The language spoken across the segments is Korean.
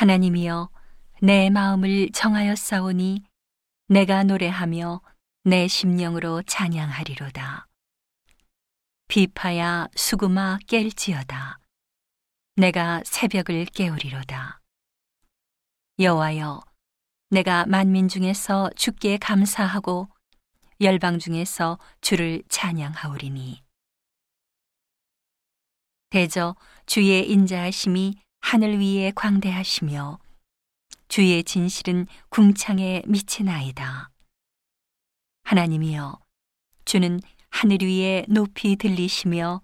하나님이여 내 마음을 정하여 싸우니 내가 노래하며 내 심령으로 찬양하리로다. 비파야 수구마 깰지어다. 내가 새벽을 깨우리로다. 여호와여 내가 만민 중에서 주께 감사하고 열방 중에서 주를 찬양하오리니 대저 주의 인자하심이 하늘 위에 광대하시며 주의 진실은 궁창에 미치나이다. 하나님이여 주는 하늘 위에 높이 들리시며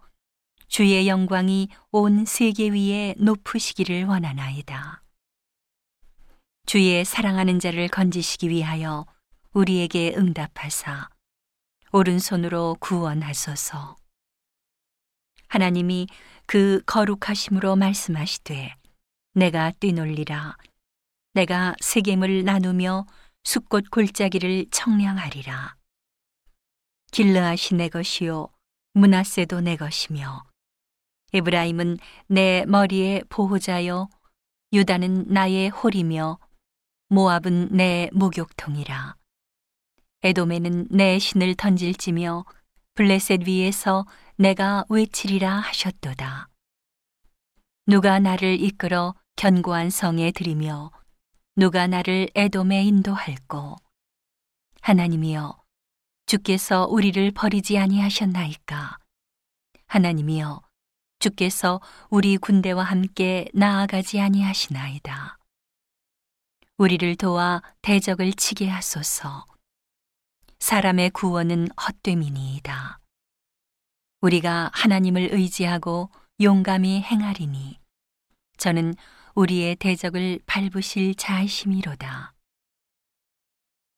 주의 영광이 온 세계 위에 높으시기를 원하나이다. 주의 사랑하는 자를 건지시기 위하여 우리에게 응답하사 오른손으로 구원하소서. 하나님이 그 거룩하심으로 말씀하시되 내가 뛰놀리라. 내가 세겜을 나누며 숲꽃 골짜기를 청량하리라. 길르앗이 내 것이요 문하세도 내 것이며 에브라임은 내 머리의 보호자요 유다는 나의 홀이며 모압은 내 목욕통이라. 에돔에는 내 신을 던질지며 블레셋 위에서 내가 외치리라 하셨도다. 누가 나를 이끌어 견고한 성에 들이며 누가 나를 에돔에 인도할꼬? 하나님이여 주께서 우리를 버리지 아니하셨나이까? 하나님이여 주께서 우리 군대와 함께 나아가지 아니하시나이다. 우리를 도와 대적을 치게 하소서. 사람의 구원은 헛됨이니이다 우리가 하나님을 의지하고 용감히 행하리니 저는 우리의 대적을 밟으실 자이심이로다.